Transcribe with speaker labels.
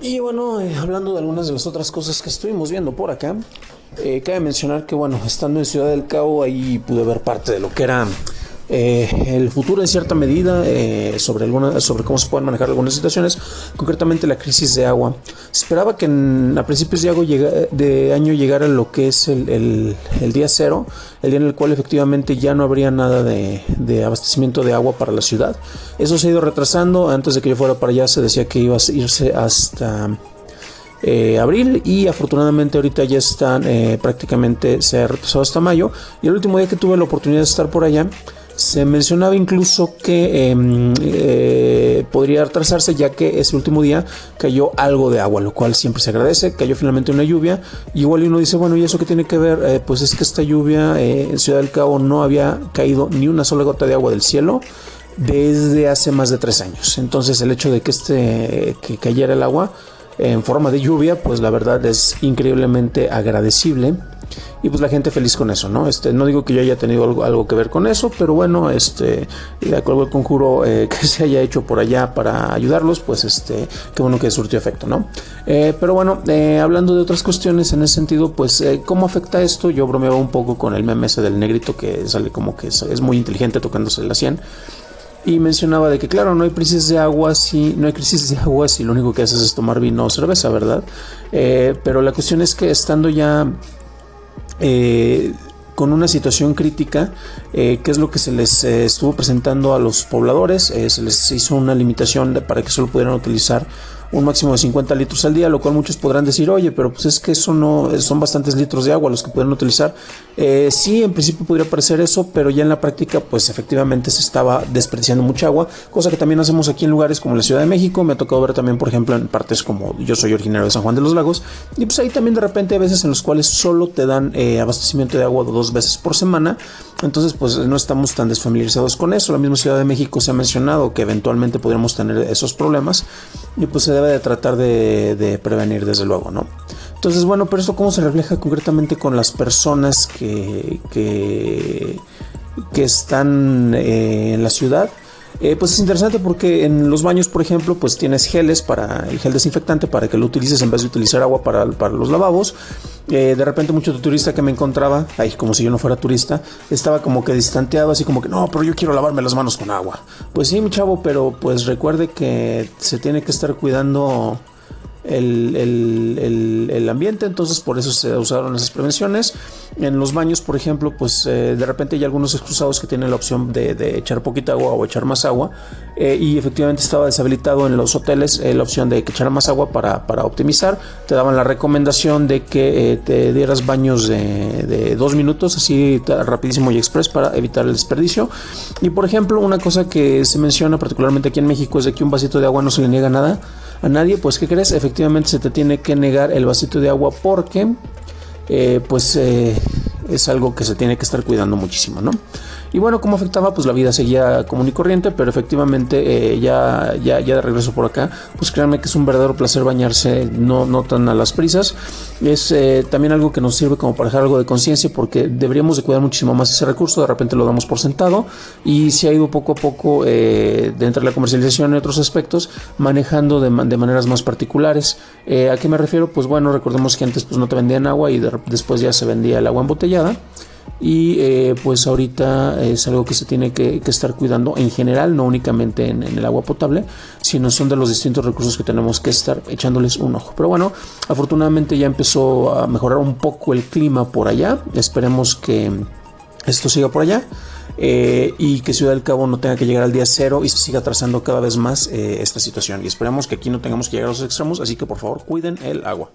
Speaker 1: Y bueno, eh, hablando de algunas de las otras cosas que estuvimos viendo por acá, eh, cabe mencionar que bueno, estando en Ciudad del Cabo ahí pude ver parte de lo que era eh, el futuro en cierta medida eh, sobre, alguna, sobre cómo se pueden manejar algunas situaciones, concretamente la crisis de agua. Se esperaba que a principios de, de, año llegara lo que es el, día cero, el día en el cual efectivamente ya no habría nada de, abastecimiento de agua para la ciudad. Eso se ha ido retrasando, antes de que yo fuera para allá se decía que iba a irse hasta... Eh, abril y afortunadamente ahorita ya están prácticamente se ha retrasado hasta mayo y el último día que tuve la oportunidad de estar por allá se mencionaba incluso que em, eh, podría retrasarse ya que ese último día cayó algo de agua, lo cual siempre se agradece. Cayó finalmente una lluvia. igual uno dice, bueno, ¿y eso qué tiene que ver? Eh, pues es que esta lluvia eh, en Ciudad del Cabo no había caído ni una sola gota de agua del cielo desde hace más de tres años. Entonces el hecho de que, este, que cayera el agua en forma de lluvia, pues la verdad es increíblemente agradecible y pues la gente feliz con eso, ¿no? Este, no digo que yo haya tenido algo, que ver con eso, pero bueno, este, de acuerdo al conjuro eh, que se haya hecho por allá para ayudarlos, pues este, qué bueno que surtió efecto, ¿no? Eh, pero bueno, eh, hablando de otras cuestiones en ese sentido, pues, ¿cómo afecta esto? Yo bromeaba un poco con el meme ese del negrito que sale como que es, muy inteligente tocándose la 100 y mencionaba de que claro no hay crisis de agua si no hay crisis de agua si lo único que haces es tomar vino o cerveza verdad pero la cuestión es que estando ya eh, con una situación crítica, eh, que es lo que se les eh, estuvo presentando a los pobladores, se les hizo una limitación para que solo pudieran utilizar un máximo de 50 litros al día, lo cual muchos podrán decir, oye, pero pues es que eso no, son bastantes litros de agua los que pueden utilizar. Eh, sí, en principio podría parecer eso, pero ya en la práctica, pues efectivamente se estaba desperdiciando mucha agua, cosa que también hacemos aquí en lugares como la Ciudad de México, me ha tocado ver también, por ejemplo, en partes como yo soy originario de San Juan de los Lagos, y pues ahí también de repente hay veces en los cuales solo te dan eh, abastecimiento de agua dos veces por semana, entonces pues no estamos tan desfamiliarizados con eso, la misma Ciudad de México se ha mencionado que eventualmente podríamos tener esos problemas, y pues se debe de tratar de, prevenir desde luego, ¿no? Entonces, bueno, pero esto cómo se refleja concretamente con las personas que, que, están eh, en la ciudad. Eh, pues es interesante porque en los baños, por ejemplo, pues tienes geles para el gel desinfectante para que lo utilices en vez de utilizar agua para, para los lavabos. Eh, de repente mucho turista que me encontraba, ahí como si yo no fuera turista, estaba como que distanteado, así como que no, pero yo quiero lavarme las manos con agua. Pues sí, mi chavo, pero pues recuerde que se tiene que estar cuidando el, el, ambiente, entonces por eso se usaron esas prevenciones. En los baños, por ejemplo, pues eh, de repente hay algunos excusados que tienen la opción de, echar poquita agua o echar más agua eh, y efectivamente estaba deshabilitado en los hoteles eh, la opción de que echar más agua para, para, optimizar. Te daban la recomendación de que te dieras baños de, de, dos minutos, así rapidísimo y express para evitar el desperdicio. Y por ejemplo, una cosa que se menciona particularmente aquí en México es de que un vasito de agua no se le niega nada a nadie, pues ¿qué crees? Efectivamente se te tiene que negar el vasito de agua porque eh, pues eh, es algo que se tiene que estar cuidando muchísimo, ¿no? Y bueno, ¿cómo afectaba? Pues la vida seguía común y corriente, pero efectivamente eh, ya, ya, ya de regreso por acá, pues créanme que es un verdadero placer bañarse, no, no tan a las prisas. Es eh, también algo que nos sirve como para dejar algo de conciencia porque deberíamos de cuidar muchísimo más ese recurso, de repente lo damos por sentado y se ha ido poco a poco eh, dentro de la comercialización y otros aspectos manejando de, de maneras más particulares. ¿A qué me refiero? Pues bueno, recordemos que antes pues no te vendían agua y después ya se vendía el agua embotellada y eh, pues ahorita es algo que se tiene que, estar cuidando en general, no únicamente en, el agua potable, sino son de los distintos recursos que tenemos que estar echándoles un ojo. Pero bueno, afortunadamente ya empezó a mejorar un poco el clima por allá, esperemos que esto siga por allá. Eh, y que Ciudad del Cabo no tenga que llegar al día cero y se siga trazando cada vez más eh, esta situación. Y esperemos que aquí no tengamos que llegar a los extremos, así que por favor cuiden el agua.